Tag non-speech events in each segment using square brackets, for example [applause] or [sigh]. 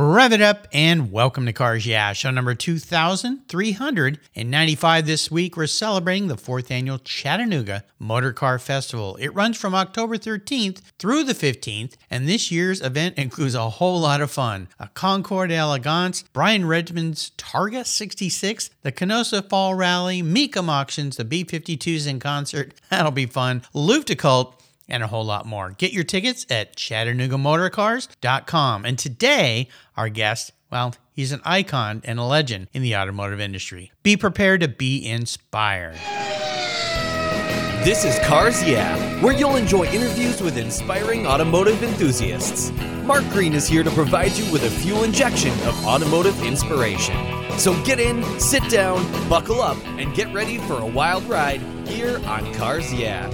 Rev it up and welcome to Cars Yeah, show number 2395 this week. We're celebrating the fourth annual Chattanooga Motor Car Festival. It runs from October 13th through the 15th, and this year's event [laughs] includes a whole lot of fun. A Concours d'Elegance, Brian Redman's Targa 66, the Canossa Fall Rally, Mecum Auctions, the B-52s in concert. [laughs] That'll be fun. Loop and a whole lot more. Get your tickets at ChattanoogaMotorcars.com. And today, our guest, well, he's an icon and a legend in the automotive industry. Be prepared to be inspired. This is Cars Yeah, where you'll enjoy interviews with inspiring automotive enthusiasts. Mark Green is here to provide you with a fuel injection of automotive inspiration. So get in, sit down, buckle up, and get ready for a wild ride here on Cars Yeah.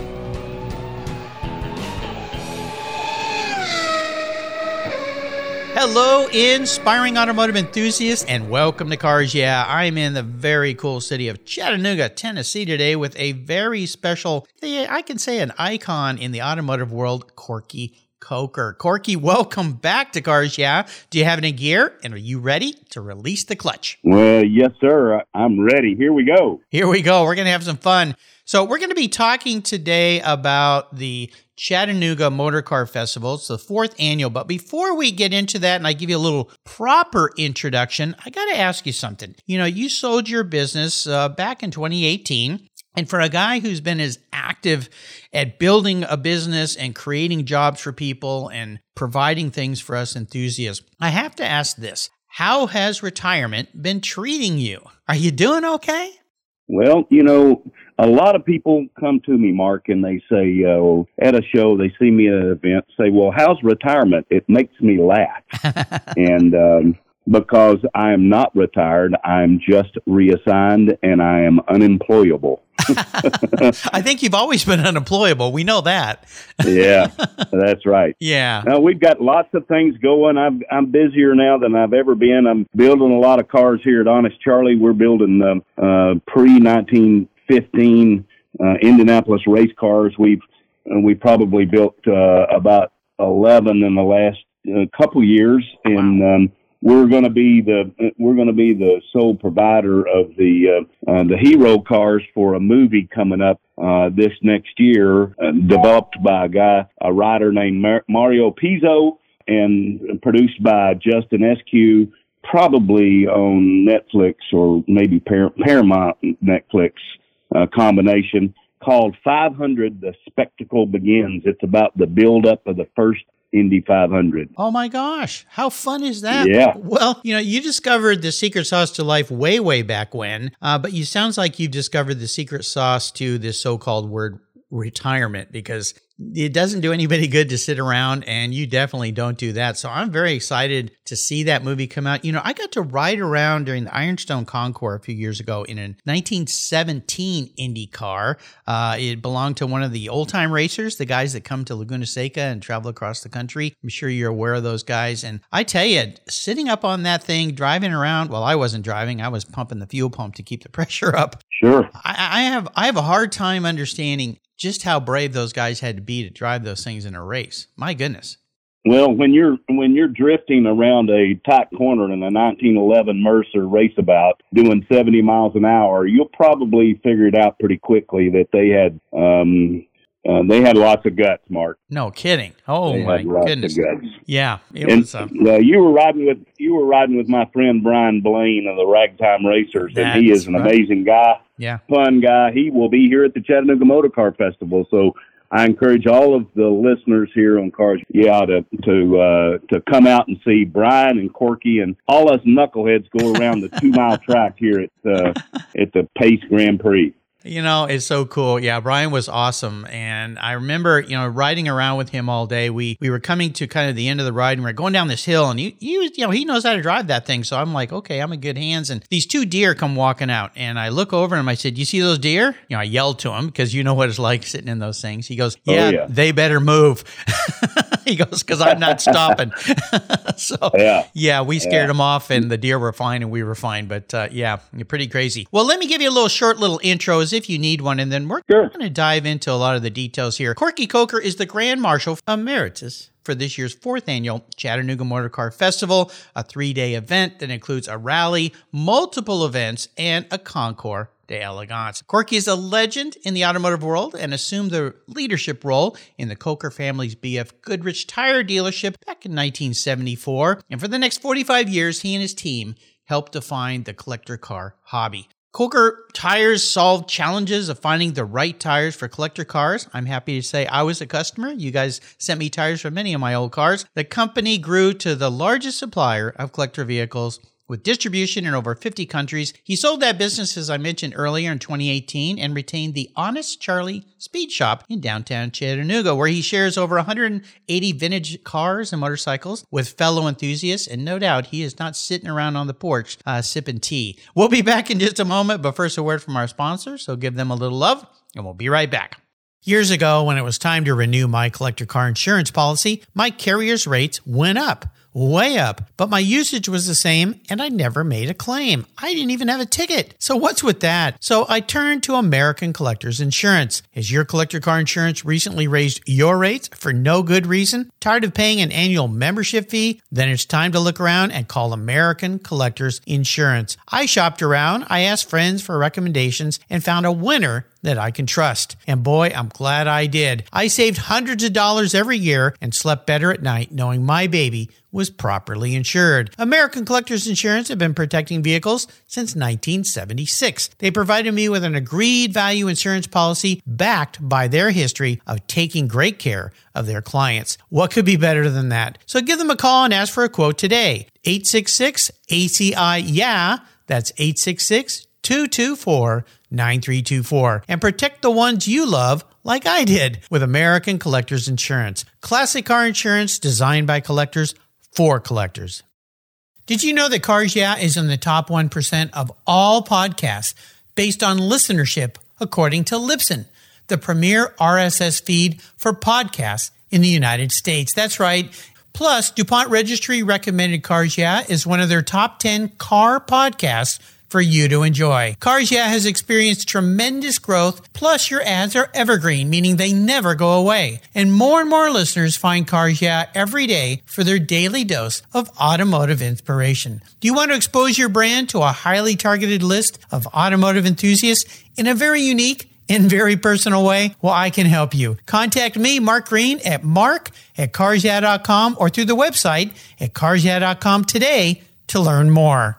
Hello, inspiring automotive enthusiasts, and welcome to Cars Yeah. I'm in the very cool city of Chattanooga, Tennessee today with a very special, I can say an icon in the automotive world, Corky Coker. Corky, welcome back to Cars Yeah. Do you have any gear, and are you ready to release the clutch? Well, yes, sir. I'm ready. Here we go. Here we go. We're going to have some fun. So, we're going to be talking today about the Chattanooga Motor Car Festival. It's the fourth annual. But before we get into that and I give you a little proper introduction, I got to ask you something. You know, you sold your business uh, back in 2018. And for a guy who's been as active at building a business and creating jobs for people and providing things for us enthusiasts, I have to ask this How has retirement been treating you? Are you doing okay? Well, you know, a lot of people come to me, Mark, and they say uh, at a show, they see me at an event, say, "Well, how's retirement?" It makes me laugh, [laughs] and um, because I am not retired, I'm just reassigned, and I am unemployable. [laughs] I think you've always been unemployable. We know that. yeah, [laughs] that's right. Yeah. Now we've got lots of things going. I'm I'm busier now than I've ever been. I'm building a lot of cars here at Honest Charley. We're building um, uh, pre 1915 uh, Indianapolis race cars. We've uh, we probably built uh, about 11 in the last uh, couple years, and um, we're going to be the we're going to be the sole provider of the uh, uh, the hero cars for a movie coming up uh, this next year, uh, developed by a guy a writer named Mar- Mario Pizzo and produced by Justin Esquire, probably on Netflix or maybe Par- Paramount Netflix uh, combination. Called 500, The Spectacle Begins. It's about the build up of the first Indy 500. Oh my gosh, how fun is that? Yeah. Well, you know, you discovered the secret sauce to life way, way back when, uh, but you sounds like you've discovered the secret sauce to this so-called word retirement because it doesn't do anybody good to sit around and you definitely don't do that. So i'm very excited to see that movie come out. You know i got to ride around during the ironstone concours a few years ago in a 1917 indy car uh, it belonged to one of the old time racers the guys that come to laguna seca and travel across the country. I'm sure you're aware of those guys. And i tell you sitting up on that thing driving around well i wasn't driving. I was pumping the fuel pump to keep the [laughs] pressure up. Sure. I, I have I have a hard time understanding just how brave those guys had to be to drive those things in a race. My goodness. Well, when you're when you're drifting around a tight corner in a 1911 Mercer raceabout doing 70 miles an hour, you'll probably figure it out pretty quickly that they had um, uh, they had lots of guts, Mark. No kidding. Oh they my goodness. Yeah, it and was. Um, uh, you were riding with you were riding with my friend Brian Blaine of the Ragtime Racers, and he is an right. amazing guy, yeah. fun guy. He will be here at the Chattanooga Motor Car Festival, so I encourage all of the listeners here on Cars Yeah to to uh, to come out and see Brian and Corky and all us knuckleheads go around the two mile [laughs] track here at uh, at the Pace Grand Prix. You know, it's so cool. Yeah, Brian was awesome. And I remember, you know, riding around with him all day. We we were coming to kind of the end of the ride and we are going down this hill and he, he was, you know, he knows how to drive that thing. So I'm like, okay, I'm in good hands. And these two deer come walking out and I look over and I said, You see those deer? You know, I yelled to him because you know what it's like sitting in those things. He goes, Oh, Yeah, yeah. they better move. [laughs] he goes, Because I'm not stopping. [laughs] so Yeah. yeah, we scared Yeah. them off, and the deer were fine, and we were fine. But uh, yeah, pretty crazy. Well, let me give you a little short little intro as if you need one, and then we're Sure. going to dive into a lot of the details here. Corky Coker is the Grand Marshal Emeritus for this year's fourth annual Chattanooga Motor Car Festival, a three day event that includes a rally, multiple events, and a concours d'elegance. Corky is a legend in the automotive world and assumed the leadership role in the Coker family's BF Goodrich tire dealership back in 1974. And for the next 45 years, he and his team helped define the collector car hobby. Coker Tires solved challenges of finding the right tires for collector cars. I'm happy to say I was a customer. You guys sent me tires for many of my old cars. The company grew to the largest supplier of collector vehicles with distribution in over 50 countries, he sold that business, as I mentioned earlier, in 2018 and retained the Honest Charley Speed Shop in downtown Chattanooga, where he shares over 180 vintage cars and motorcycles with fellow enthusiasts. And no doubt he is not sitting around on the porch uh, sipping tea. We'll be back in just a moment, but first, a word from our sponsor. So give them a little love, and we'll be right back. Years ago, when it was time to renew my collector car insurance policy, my carrier's rates went up way up, but my usage was the same and I never made a claim. I didn't even have a ticket. So what's with that? So I turned to American Collectors Insurance. Has your collector car insurance recently raised your rates for no good reason? Tired of paying an annual membership fee? Then it's time to look around and call American Collectors Insurance. I shopped around, I asked friends for recommendations and found a winner that I can trust. And boy, I'm glad I did. I saved hundreds of dollars every year and slept better at night knowing my baby was properly insured. American Collectors Insurance have been protecting vehicles since 1976. They provided me with an agreed value insurance policy backed by their history of taking great care of their clients. What could be better than that? So give them a call and ask for a quote today. 866 ACI Yeah. That's 866 224 9324 and protect the ones you love like I did with American Collectors Insurance. Classic car insurance designed by collectors for collectors. Did you know that Cars Yeah is in the top 1% of all podcasts based on listenership according to Libsyn, the premier RSS feed for podcasts in the United States? That's right. Plus, DuPont Registry recommended Cars Yeah is one of their top 10 car podcasts for you to enjoy. Cars Yeah has experienced tremendous growth, plus your ads are evergreen, meaning they never go away. And more and more listeners find Cars Yeah every day for their daily dose of automotive inspiration. Do you want to expose your brand to a highly targeted list of automotive enthusiasts in a very unique in very personal way? Well, I can help you. Contact me, Mark Green, at mark at carsyeah.com or through the website at carsyeah.com today to learn more.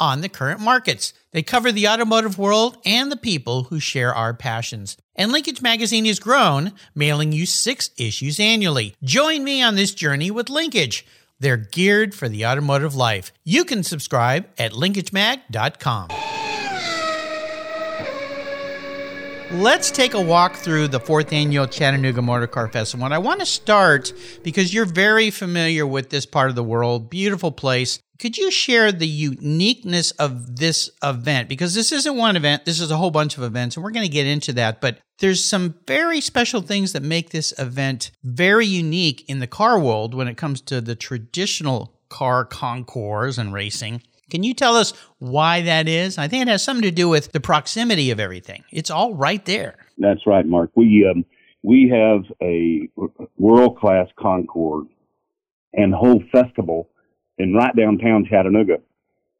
on the current markets. They cover the automotive world and the people who share our passions. And Linkage Magazine has grown, mailing you six issues annually. Join me on this journey with Linkage. They're geared for the automotive life. You can subscribe at linkagemag.com. Let's take a walk through the fourth annual Chattanooga Motor Car Festival. And I want to start because you're very familiar with this part of the world. Beautiful place. Could you share the uniqueness of this event? Because this isn't one event, this is a whole bunch of events, and we're going to get into that. But there's some very special things that make this event very unique in the car world when it comes to the traditional car concours and racing. Can you tell us why that is? I think it has something to do with the proximity of everything. It's all right there. That's right, Mark. We um, we have a world class concours and whole festival in right downtown Chattanooga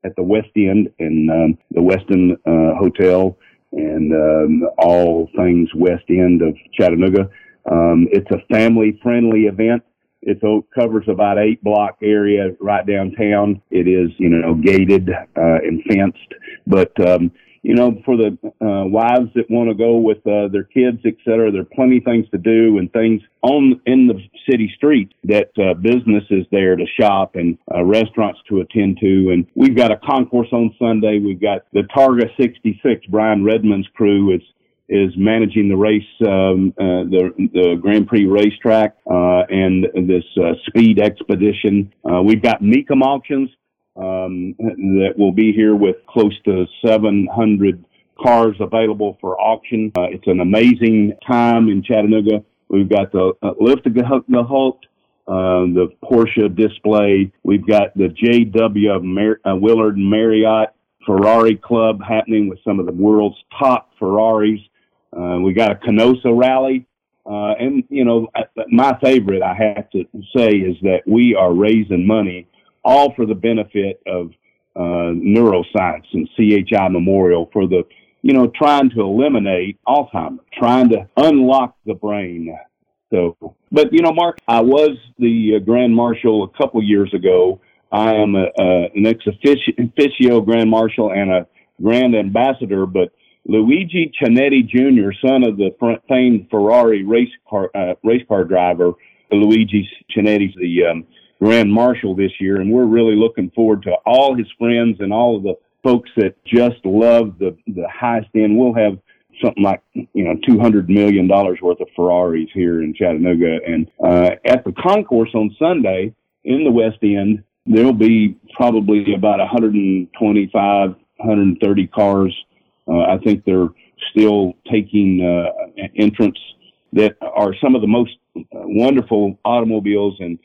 at the West End in um, the Westin uh, Hotel and um, all things West End of Chattanooga. Um, it's a family friendly event. It covers about eight block area right downtown. It is, you know, gated uh, and fenced, but um, you know, for the uh, wives that want to go with uh, their kids, et cetera, there are plenty of things to do and things on in the city streets that uh, businesses there to shop and uh, restaurants to attend to. And we've got a concourse on Sunday. We've got the Targa 66. Brian Redman's crew is is managing the race, um, uh, the the Grand Prix racetrack, uh, and this uh, speed expedition. Uh, we've got Mecum auctions um, that will be here with close to 700 cars available for auction. Uh, it's an amazing time in Chattanooga. We've got the uh, Luftgekühlt, uh, the Porsche display. We've got the JW Mar- uh, Willard Marriott Ferrari Club happening with some of the world's top Ferraris. Uh, we got a Canossa rally. Uh, and, you know, my favorite, I have to say, is that we are raising money all for the benefit of uh, neuroscience and CHI Memorial for the, you know, trying to eliminate Alzheimer's, trying to unlock the brain. So, but you know, Mark, I was the uh, Grand Marshal a couple years ago. I am a, uh, an ex officio Grand Marshal and a Grand Ambassador, but Luigi Chinetti Jr., son of the famed Ferrari race car uh, race car driver, Luigi Chinetti's the um, Grand Marshal this year, and we're really looking forward to all his friends and all of the folks that just love the the highest end. We'll have something like you know two hundred million dollars worth of Ferraris here in Chattanooga, and uh, at the concourse on Sunday in the West End, there'll be probably about 125, 130 cars. Uh, I think they're still taking uh, entrance that are some of the most wonderful automobiles and uh,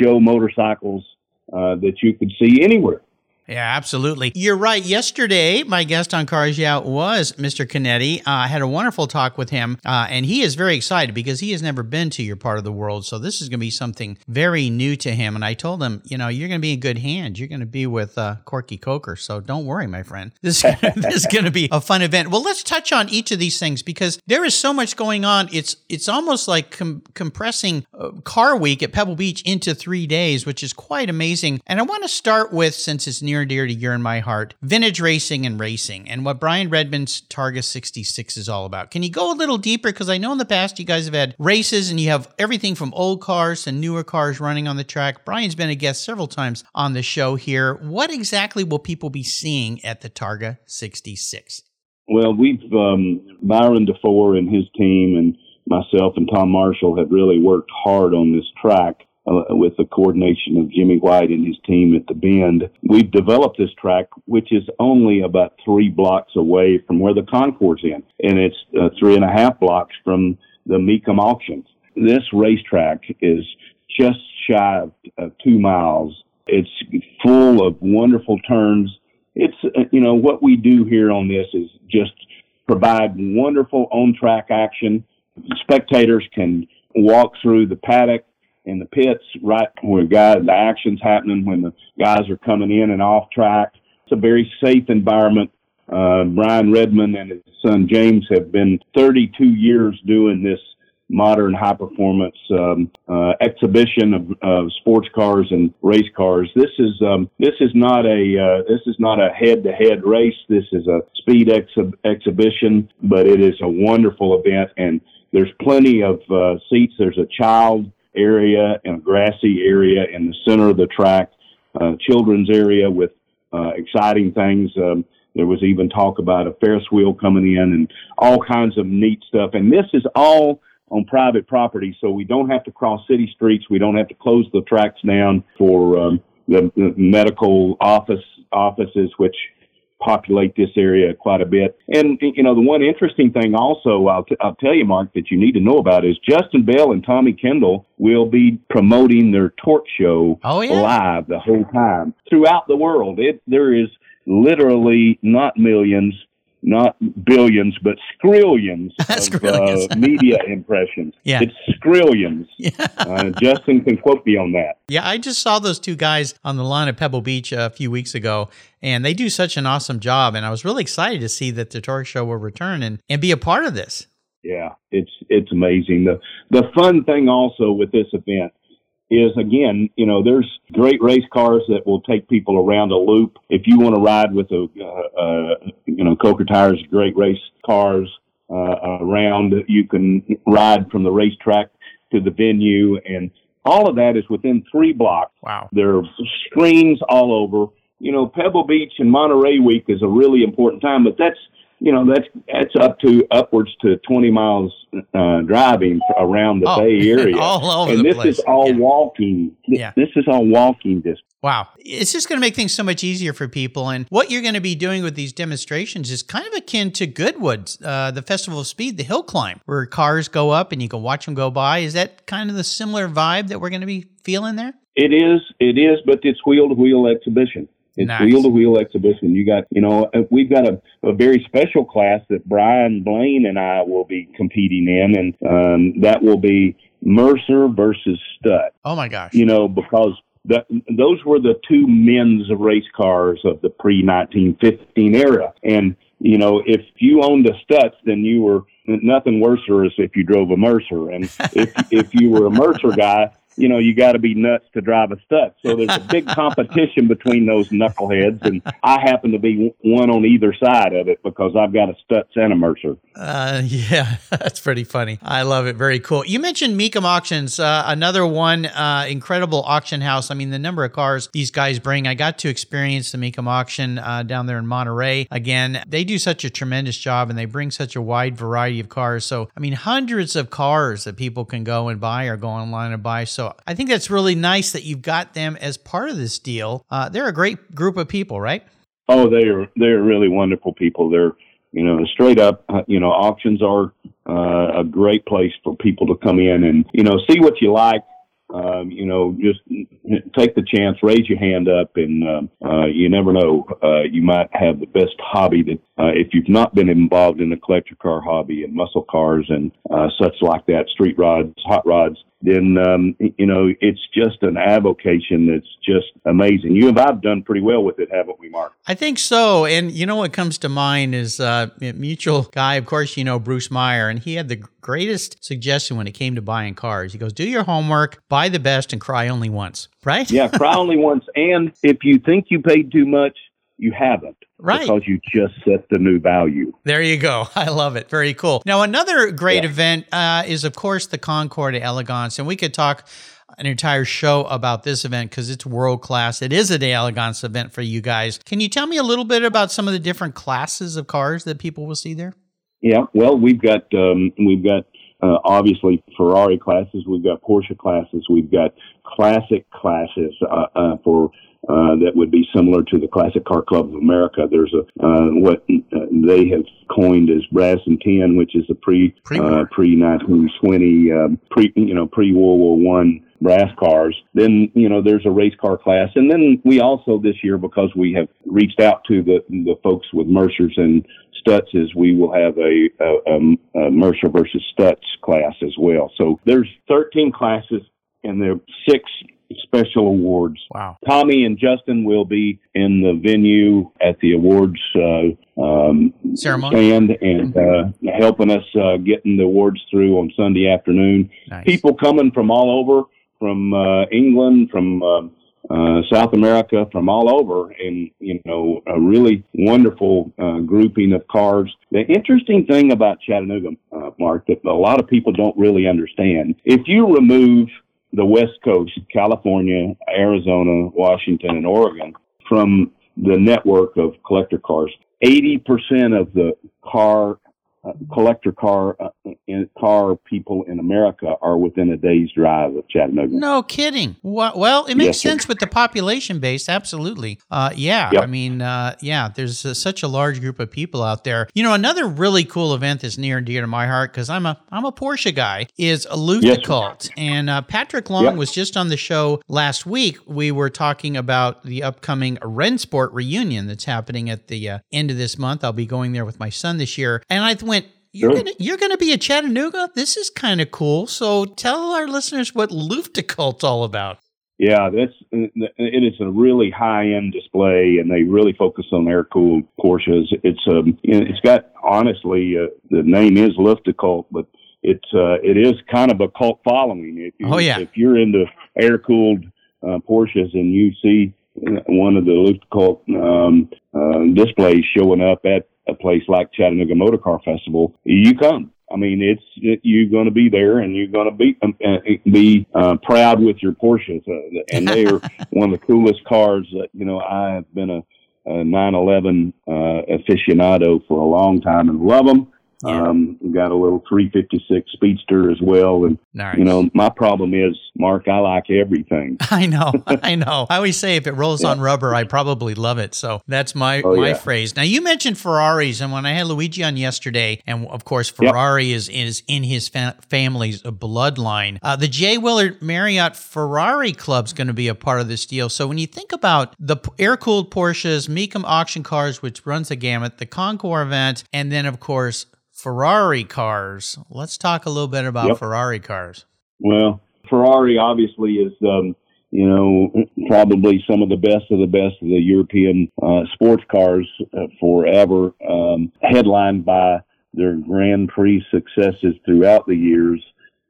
show motorcycles uh, that you could see anywhere. Yeah, absolutely. You're right. Yesterday, my guest on Cars Yeah was Mr. Chinetti. Uh, I had a wonderful talk with him, uh, and he is very excited because he has never been to your part of the world. So this is going to be something very new to him. And I told him, you know, you're going to be in good hands. You're going to be with uh, Corky Coker. So don't worry, my friend. This, [laughs] this is going to be a fun event. Well, let's touch on each of these things because there is so much going on. It's it's almost like com- compressing uh, Car Week at Pebble Beach into three days, which is quite amazing. And I want to start with, since it's near near and dear to your and my heart vintage racing and racing and what Brian Redman's Targa 66 is all about. Can you go a little deeper? Because I know in the past you guys have had races and you have everything from old cars and newer cars running on the track. Brian's been a guest several times on the show here. What exactly will people be seeing at the Targa 66? Well, we've, um, Byron DeFore and his team and myself and Tom Marshall have really worked hard on this track uh, with the coordination of Jimmy White and his team at the Bend. We've developed this track, which is only about three blocks away from where the Concourse in, and it's uh, three and a half blocks from the Mecum auctions. This racetrack is just shy of, of two miles. It's full of wonderful turns. It's, uh, you know, what we do here on this is just provide wonderful on track action. Spectators can walk through the paddock in the pits right where guys the action's happening when the guys are coming in and off track. It's a very safe environment. Uh, Brian Redman and his son James have been 32 years doing this modern high performance um, uh, exhibition of, of, sports cars and race cars. This is um, this is not a uh, this is not a head to head race. This is a speed ex- exhibition, but it is a wonderful event and there's plenty of uh, seats. There's a child area and a grassy area in the center of the track, uh, children's area with uh, exciting things. Um, there was even talk about a Ferris wheel coming in and all kinds of neat stuff. And this is all on private property, so we don't have to cross city streets. We don't have to close the tracks down for um, the, the medical office offices, which populate this area quite a bit. And, you know, the one interesting thing also, I'll, t- I'll tell you, Mark, that you need to know about is Justin Bell and Tommy Kendall will be promoting their torque show oh, yeah. live the whole time throughout the world. It, there is literally not millions, not billions, but skrillions [laughs] of uh, [laughs] media impressions. Yeah. It's skrillions. Yeah. uh, Justin can quote me on that. Yeah, I just saw those two guys on the lawn at Pebble Beach a few weeks ago, and they do such an awesome job. And I was really excited to see that the Torque Show will return and, and be a part of this. Yeah, it's it's amazing. The the fun thing also with this event is again, you know, there's great race cars that will take people around a loop. If you want to ride with a, uh, uh, you know, Coker Tires, great race cars uh, around, you can ride from the racetrack to the venue, and all of that is within three blocks. Wow! There are screens all over. You know, Pebble Beach and Monterey Week is a really important time, but that's you know that's that's up to upwards to 20 miles uh, driving around the Oh, Bay [laughs] Area. all over and the this place. is all Yeah. walking. Yeah. This is all walking distance. Wow. It's just going to make things so much easier for people. And what you're going to be doing with these demonstrations is kind of akin to Goodwood, uh, the Festival of Speed, the hill climb, where cars go up and you can watch them go by. Is that kind of the similar vibe that we're going to be feeling there? It is, it is, but it's wheel to wheel exhibition. It's wheel to wheel exhibition. You got, you know, uh, we've got a, a very special class that Brian Blaine and I will be competing in, and um, that will be Mercer versus Stutt. Oh my gosh. You know, because the, those were the two men's race cars of the pre 1915 era, and you know, if you owned a Stutz, then you were nothing worse as if you drove a Mercer, and if [laughs] if you were a Mercer guy, you know, you got to be nuts to drive a Stutz. So there's a big [laughs] competition between those knuckleheads, and I happen to be one on either side of it because I've got a Stutz and a Mercer. Uh, yeah, [laughs] that's pretty funny. I love it. Very cool. You mentioned Mecum Auctions, uh, another one, uh, incredible auction house. I mean, the number of cars these guys bring. I got to experience the Mecum auction uh, down there in Monterey. Again, they do such a tremendous job and they bring such a wide variety of cars. So, I mean, hundreds of cars that people can go and buy or go online and buy. So, I think that's really nice that you've got them as part of this deal. Uh, they're a great group of people, right? Oh, they are they're really wonderful people. They're you know straight up. uh, You know, auctions are uh, a great place for people to come in and you know see what you like. Um, you know, just take the chance, raise your hand up, and um, uh, you never know. Uh, you might have the best hobby that uh, if you've not been involved in the collector car hobby and muscle cars and uh, such like that, street rods, hot rods. Then um, you know it's just an avocation that's just amazing. You and I've done pretty well with it, haven't we, Mark? I think so. And you know what comes to mind is uh, a mutual guy, of course, you know, Bruce Meyer, and he had the greatest suggestion when it came to buying cars. He goes, Do your homework, buy the best, and cry only once, right? Yeah, cry only [laughs] once. And if you think you paid too much, you haven't. Right. Because you just set the new value. There you go. [laughs] I love it. Very cool. Now, another great event uh, is, of course, the Concours d'Elegance. And we could talk an entire show about this event because it's world class. It is a day Elegance event for you guys. Can you tell me a little bit about some of the different classes of cars that people will see there? Yeah. Well, we've got um, we've got uh, obviously Ferrari classes. We've got Porsche classes. We've got classic classes uh, uh, for. Uh, that would be similar to the Classic Car Club of America. There's a uh, what uh, they have coined as Brass and Tin, which is a pre Pre-war. uh, pre 1920 um, pre you know pre World War One brass cars. Then you know there's a race car class, and then we also this year because we have reached out to the the folks with Mercers and Stutzes, we will have a, a, a Mercer versus Stutz class as well. So there's 13 classes, and there are six special awards. Wow. Tommy and Justin will be in the venue at the awards uh, um, Ceremony? stand and uh, helping us uh, getting the awards through on Sunday afternoon. Nice. People coming from all over, from uh, England, from um uh, South America, from all over, and you know, a really wonderful uh, grouping of cars. The interesting thing about Chattanooga, uh, Mark, that a lot of people don't really understand, if you remove the West Coast, California, Arizona, Washington, and Oregon from the network of collector cars, 80% of the car collector car uh, in, car people in America are within a day's drive of Chattanooga. No kidding. Well, it makes Yes, sir. sense with the population base. Absolutely. Uh, yeah. Yep. I mean, uh, yeah, there's uh, such a large group of people out there. You know, another really cool event that's near and dear to my heart because I'm a I'm a Porsche guy is a Yes, sir. Cult. and uh, Patrick Long Yep. was just on the show last week. We were talking about the upcoming Rennsport reunion that's happening at the uh, end of this month. I'll be going there with my son this year, and I went. You're Sure. gonna you're gonna be at Chattanooga. This is kind of cool. So tell our listeners what Cult's all about. Yeah, that's it is a really high end display, and they really focus on air cooled Porsches. It's um, it's got honestly uh, the name is Luftgekühlt, but it's uh, it is kind of a cult following. If you, Oh, yeah. if you're into air cooled uh, Porsches and you see uh, one of the Luftgekühlt um, uh, displays showing up at a place like Chattanooga Motor Car Festival, you come. I mean, it's it, you're going to be there, and you're going to be um, uh, be uh, proud with your Porsches, uh, and they are [laughs] one of the coolest cars that you know I have been a a 911 uh, aficionado for a long time and love them. Yeah. Um, got a little 356 Speedster as well, and nice. you know my problem is, Mark, I like everything. [laughs] I know, [laughs] I know. I always say if it rolls yeah. on rubber, I probably love it. So that's my oh, my yeah. phrase. Now you mentioned Ferraris, and when I had Luigi on yesterday, and of course Ferrari yep. is is in his fa- family's bloodline. Uh, the J. Willard Marriott Ferrari Club is going to be a part of this deal. So when you think about the air cooled Porsches, Mecum auction cars, which runs the gamut, the Concours event, and then of course Ferrari cars. Let's talk a little bit about yep. Ferrari cars. Well, Ferrari obviously is, um, you know, probably some of the best of the best of the European uh, sports cars uh, forever, um, headlined by their Grand Prix successes throughout the years.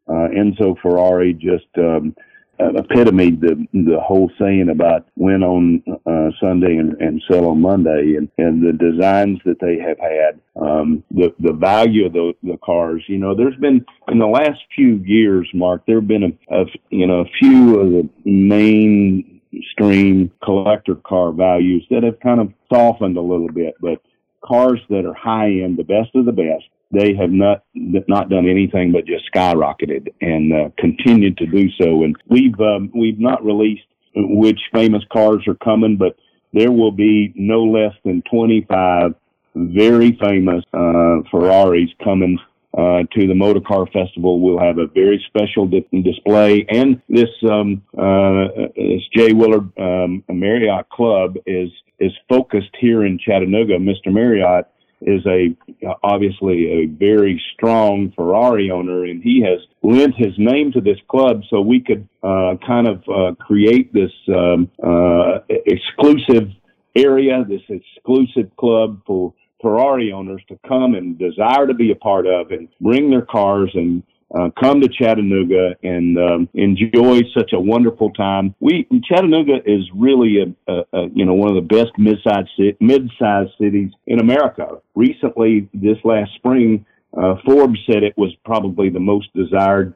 Uh, Enzo Ferrari just um, epitomed the the whole saying about win on uh, Sunday and, and sell on Monday, and, and the designs that they have had, um, the the value of the the cars. You know, there's been in the last few years, Mark, there have been a, a you know a few of the mainstream collector car values that have kind of softened a little bit, but cars that are high end, the best of the best, they have not not done anything but just skyrocketed and uh, continued to do so. And we've um, we've not released which famous cars are coming, but there will be no less than 25 very famous uh, Ferraris coming uh, to the Motor Car Festival. We'll have a very special di- display, and this um, uh, this J. Willard um, Marriott Club is is focused here in Chattanooga. Mr. Marriott is a obviously a very strong Ferrari owner, and he has lent his name to this club so we could uh, kind of uh, create this um, uh, exclusive area, this exclusive club for Ferrari owners to come and desire to be a part of and bring their cars and uh, come to Chattanooga and um, enjoy such a wonderful time. We Chattanooga is really a, a, a you know one of the best mid-sized mid-sized cities in America. Recently, this last spring, uh, Forbes said it was probably the most desired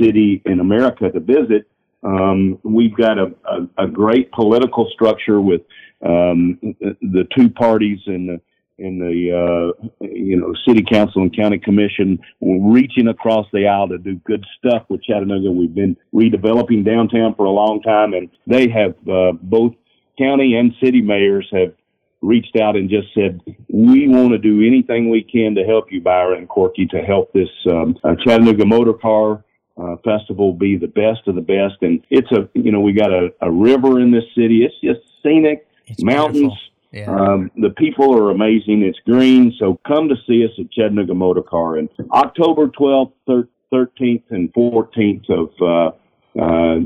city in America to visit. Um, we've got a, a, a, great political structure with um, the two parties in the in the uh, you know city council and county commission reaching across the aisle to do good stuff with Chattanooga. We've been redeveloping downtown for a long time, and they have uh, both county and city mayors have reached out and just said we want to do anything we can to help you, Byron and Corky, to help this um, uh, Chattanooga Motor Car. Uh, festival be the best of the best, and it's a you know we got a, a river in this city. It's just scenic, it's mountains, beautiful yeah. Um, the people are amazing. It's green, so come to see us at Chattanooga Motor Car. And October 12th, 13th, and 14th of uh, uh,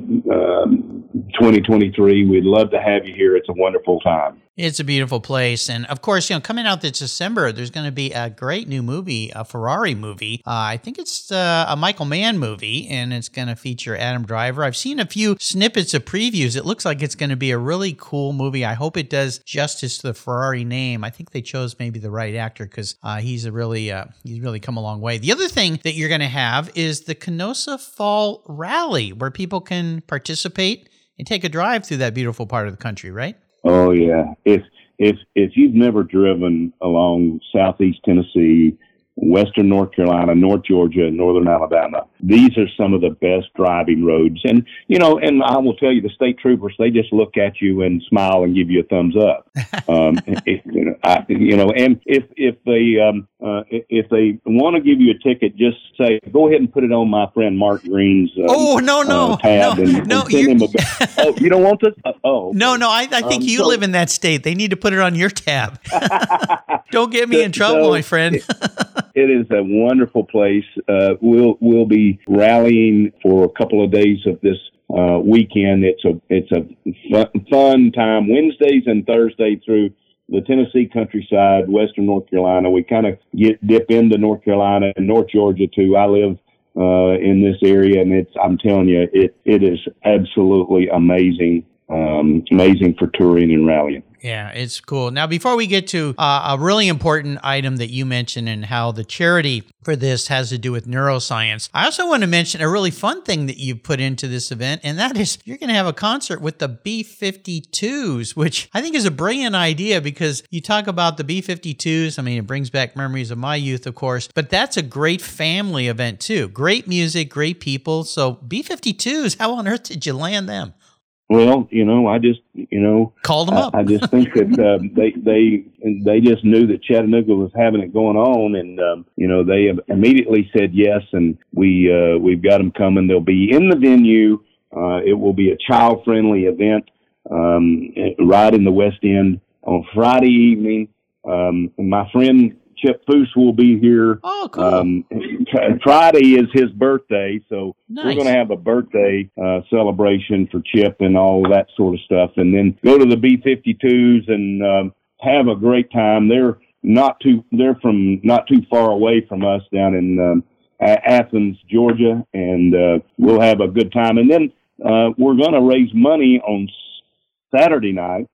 2023. We'd love to have you here. It's a wonderful time. It's a beautiful place. And of course, you know, coming out this December, there's going to be a great new movie, a Ferrari movie. Uh, I think it's uh, a Michael Mann movie, and it's going to feature Adam Driver. I've seen a few snippets of previews. It looks like it's going to be a really cool movie. I hope it does justice to the Ferrari name. I think they chose maybe the right actor because uh, he's a really, uh, he's really come a long way. The other thing that you're going to have is the Kenosha Fall Rally, where people can participate and take a drive through that beautiful part of the country, right? Oh yeah. If if if you've never driven along southeast Tennessee western North Carolina, North Georgia, and northern Alabama. These are some of the best driving roads. And, you know, and I will tell you, the state troopers, they just look at you and smile and give you a thumbs up. [laughs] um, if, you, know, I, you know, and if, if they, um, uh, if they want to give you a ticket, just say, go ahead and put it on my friend Mark Green's. Uh, oh, no, no, uh, tab no, and, no, and send him a, [laughs] oh, you don't want this? Uh, oh, no, no, I, I think um, you so, live in that state. They need to put it on your tab. [laughs] don't get me in trouble, so, my friend it is a wonderful place. Uh, we'll we'll be rallying for a couple of days of this uh, weekend. It's a it's a fun, fun time. Wednesdays and Thursday through the Tennessee countryside, Western North Carolina. We kind of get dip into North Carolina and North Georgia too. I live uh, in this area, and it's I'm telling you, it it is absolutely amazing. Um, amazing for touring and rallying. Yeah, it's cool. Now, before we get to uh, a really important item that you mentioned and how the charity for this has to do with neuroscience, I also want to mention a really fun thing that you put into this event, and that is you're going to have a concert with the B 52s, which I think is a brilliant idea because you talk about the B 52s. I mean, it brings back memories of my youth, of course, but that's a great family event too. Great music, great people. So, B 52s, how on earth did you land them? Well, you know, I just, you know, called them up. I, I just think that uh, [laughs] they they they just knew that Chattanooga was having it going on, and um, you know, they immediately said yes, and we uh, we've got them coming. They'll be in the venue. Uh, it will be a child friendly event um, right in the West End on Friday evening. Um, my friend Chip Foose will be here. Oh, cool. Um, Friday is his birthday, so nice. we're going to have a birthday uh, celebration for Chip and all that sort of stuff, and then go to the B52s and um, have a great time. They're not too. They're from not too far away from us down in um, Athens, Georgia, and uh, we'll have a good time. And then uh, we're going to raise money on Saturday night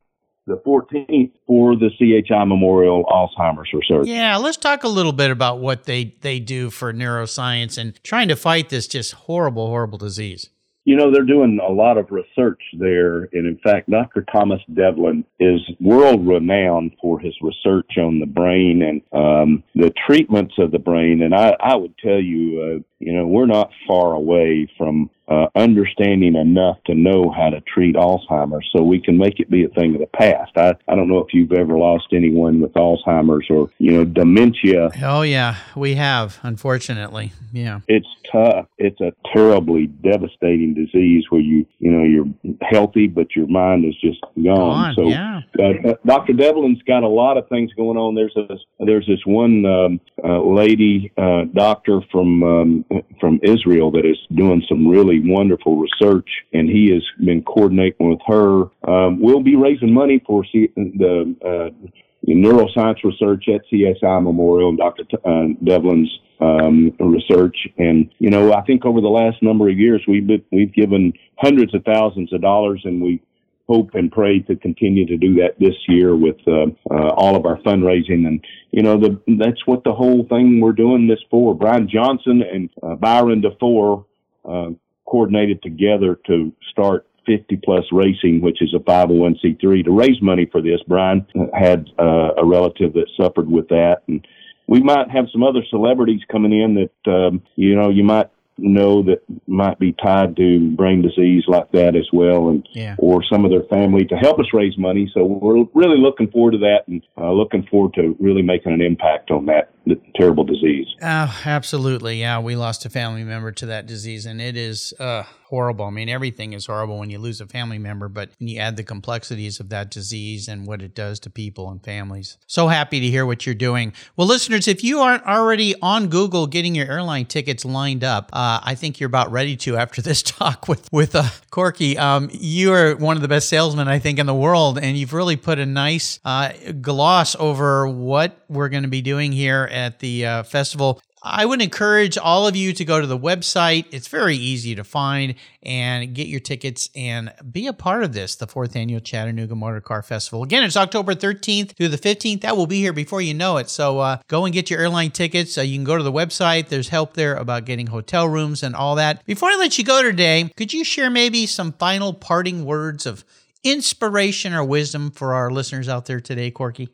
the 14th for the CHI Memorial Alzheimer's Research. Yeah, let's talk a little bit about what they, they do for neuroscience and trying to fight this just horrible, horrible disease. You know, they're doing a lot of research there. And in fact, Dr. Thomas Devlin is world renowned for his research on the brain and um, the treatments of the brain. And I, I would tell you, uh, you know, we're not far away from uh, understanding enough to know how to treat Alzheimer's so we can make it be a thing of the past. I, I don't know if you've ever lost anyone with Alzheimer's or, you know, dementia. Oh, yeah, we have, unfortunately. Yeah. It's tough. It's a terribly devastating disease where you, you know, you're healthy, but your mind is just gone. gone so, yeah. uh, Dr. Devlin's got a lot of things going on. There's a, there's this one um, uh, lady, uh, doctor from, um, from Israel that is doing some really wonderful research, and he has been coordinating with her. Um, we'll be raising money for C- the uh, neuroscience research at CHI Memorial and Dr. T- uh, Devlin's um, research. And you know, I think over the last number of years, we've been, we've given hundreds of thousands of dollars, and we hope and pray to continue to do that this year with uh, uh, all of our fundraising. And you know, the, that's what the whole thing we're doing this for. Brian Johnson and uh, Byron DeFore uh, coordinated together to start 50 plus racing, which is a 501c3 to raise money for this. Brian had uh, a relative that suffered with that and we might have some other celebrities coming in that, um, you know, you might know that might be tied to brain disease like that as well, and yeah. or some of their family to help us raise money. So we're really looking forward to that, and uh, looking forward to really making an impact on that terrible disease. Oh, absolutely. Yeah, we lost a family member to that disease, and it is uh, horrible. I mean, everything is horrible when you lose a family member, but when you add the complexities of that disease and what it does to people and families. So happy to hear what you're doing. Well, listeners, if you aren't already on Google getting your airline tickets lined up, uh, I think you're about ready to after [laughs] this talk with with uh, Corky. Um, you are one of the best salesmen I think in the world, and you've really put a nice uh, gloss over what we're going to be doing here at the uh, festival. I would encourage all of you to go to the website. It's very easy to find and get your tickets and be a part of this, the fourth annual Chattanooga Motor Car Festival. Again, it's October 13th through the 15th. That will be here before you know it. So uh, go and get your airline tickets. Uh, you can go to the website. There's help there about getting hotel rooms and all that. Before I let you go today, could you share maybe some final parting words of inspiration or wisdom for our listeners out there today, Corky?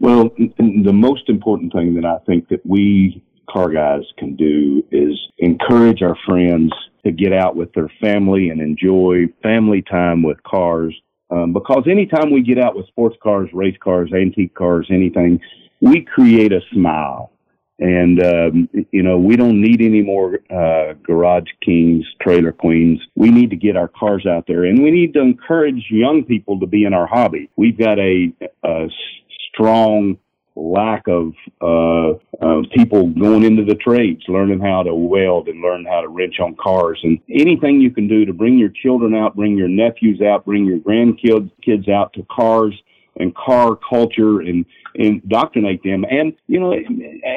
Well, the most important thing that I think that we car guys can do is encourage our friends to get out with their family and enjoy family time with cars. Um, because anytime we get out with sports cars, race cars, antique cars, anything, we create a smile. And, um, you know, we don't need any more uh, garage kings, trailer queens. We need to get our cars out there and we need to encourage young people to be in our hobby. We've got a, a strong lack of uh, uh, people going into the trades, learning how to weld and learn how to wrench on cars, and anything you can do to bring your children out, bring your nephews out, bring your grandkids kids out to cars and car culture and indoctrinate them and you know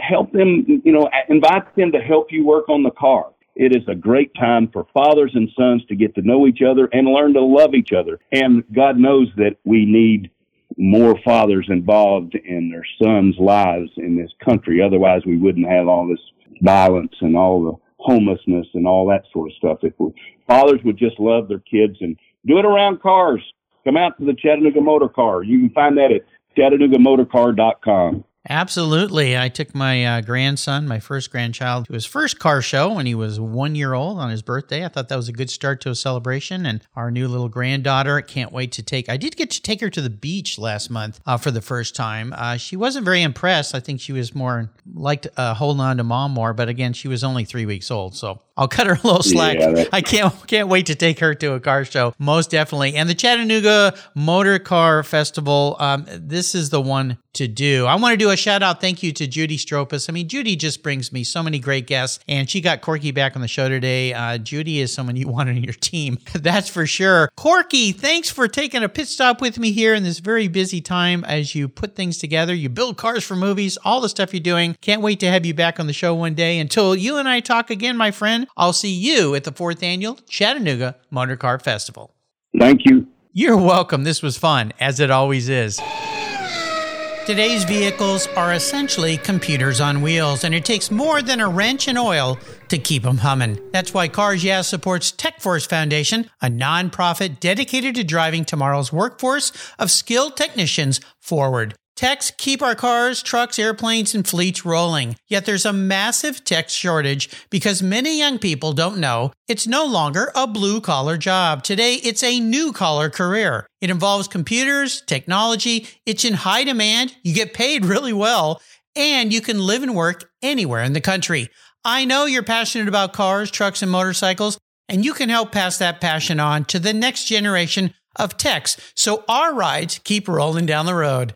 help them you know invite them to help you work on the car it is a great time for fathers and sons to get to know each other and learn to love each other. And God knows that we need more fathers involved in their sons' lives in this country. Otherwise, we wouldn't have all this violence and all the homelessness and all that sort of stuff. If fathers would just love their kids and do it around cars. Come out to the Chattanooga Motor Car. You can find that at ChattanoogaMotorCar.com. Absolutely. I took my uh, grandson, my first grandchild, to his first car show when he was one year old on his birthday. I thought that was a good start to a celebration. And our new little granddaughter, can't wait to take. I did get to take her to the beach last month uh, for the first time. Uh, she wasn't very impressed. I think she was more liked uh, holding on to mom more. But again, she was only three weeks old. So I'll cut her a little slack. Yeah, I can't can't wait to take her to a car show. Most definitely. And the Chattanooga Motor Car Festival. Um, this is the one to do. I want to do a shout out thank you to Judy Stropus. I mean, Judy just brings me so many great guests, and she got Corky back on the show today. Uh, Judy is someone you [laughs] want on your team, [laughs] that's for sure. Corky, thanks for taking a pit stop with me here in this very busy time as you put things together. You build cars for movies, all the stuff you're doing. Can't wait to have you back on the show one day. Until you and I talk again, my friend, I'll see you at the fourth annual Chattanooga Motor Car Festival. Thank you. You're welcome. This was fun, as it always is. Today's vehicles are essentially computers on wheels, and it takes more than a wrench and oil to keep them humming. That's why Cars Yeah supports TechForce Foundation, a nonprofit dedicated to driving tomorrow's workforce of skilled technicians forward. Techs keep our cars, trucks, airplanes, and fleets rolling. Yet there's a massive tech shortage because many young people don't know it's no longer a blue collar job. Today, it's a new collar career. It involves computers, technology, it's in high demand, you get paid really well, and you can live and work anywhere in the country. I know you're passionate about cars, trucks, and motorcycles, and you can help pass that passion on to the next generation of techs so our rides keep rolling down the road.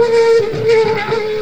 Thank you.